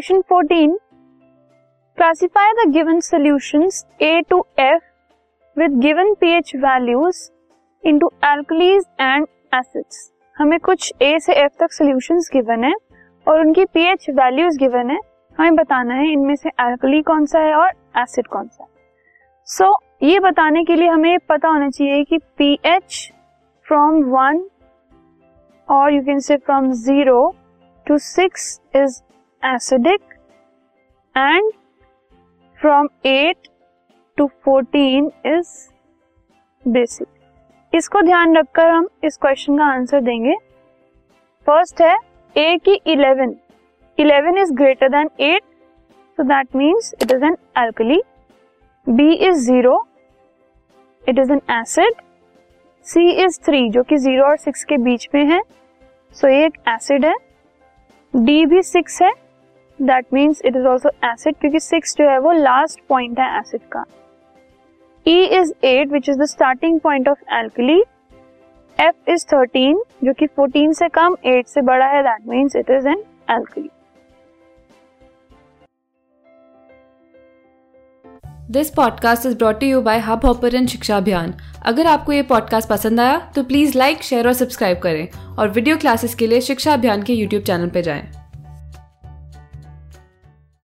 Question 14 classify the given solutions A to F with given pH values into alkalis and acids हमें कुछ ए से F तक solutions given है और उनकी पीएच वैल्यूज़ गिवन है। हमें बताना है इनमें से एल्कली कौन सा है और एसिड कौन सा है। सो so, ये बताने के लिए हमें पता होना चाहिए कि पीएच फ्रॉम वन और you can say from zero to six is acidic and from eight to fourteen is basic इसको ध्यान रखकर हम इस क्वेश्चन का आंसर देंगे। फ़र्स्ट है ए की eleven eleven is greater than eight so that means it is an alkali B is zero it is an acid C is three जो कि ज़ीरो और सिक्स के बीच में है सो so ये एक एसिड है. डी भी सिक्स है that means it is also acid क्योंकि सिक्स जो है वो लास्ट पॉइंट है एसिड का E is 8 which is the starting point of alkali. F is 13 जो कि 14 से कम 8 से बड़ा है, that means it is an alkali. This podcast is brought you by Hubhopper शिक्षा अभियान अगर आपको ये पॉडकास्ट पसंद आया तो प्लीज़ लाइक शेयर और सब्सक्राइब करें और वीडियो क्लासेस के लिए शिक्षा अभियान के यूट्यूब चैनल पर जाएँ।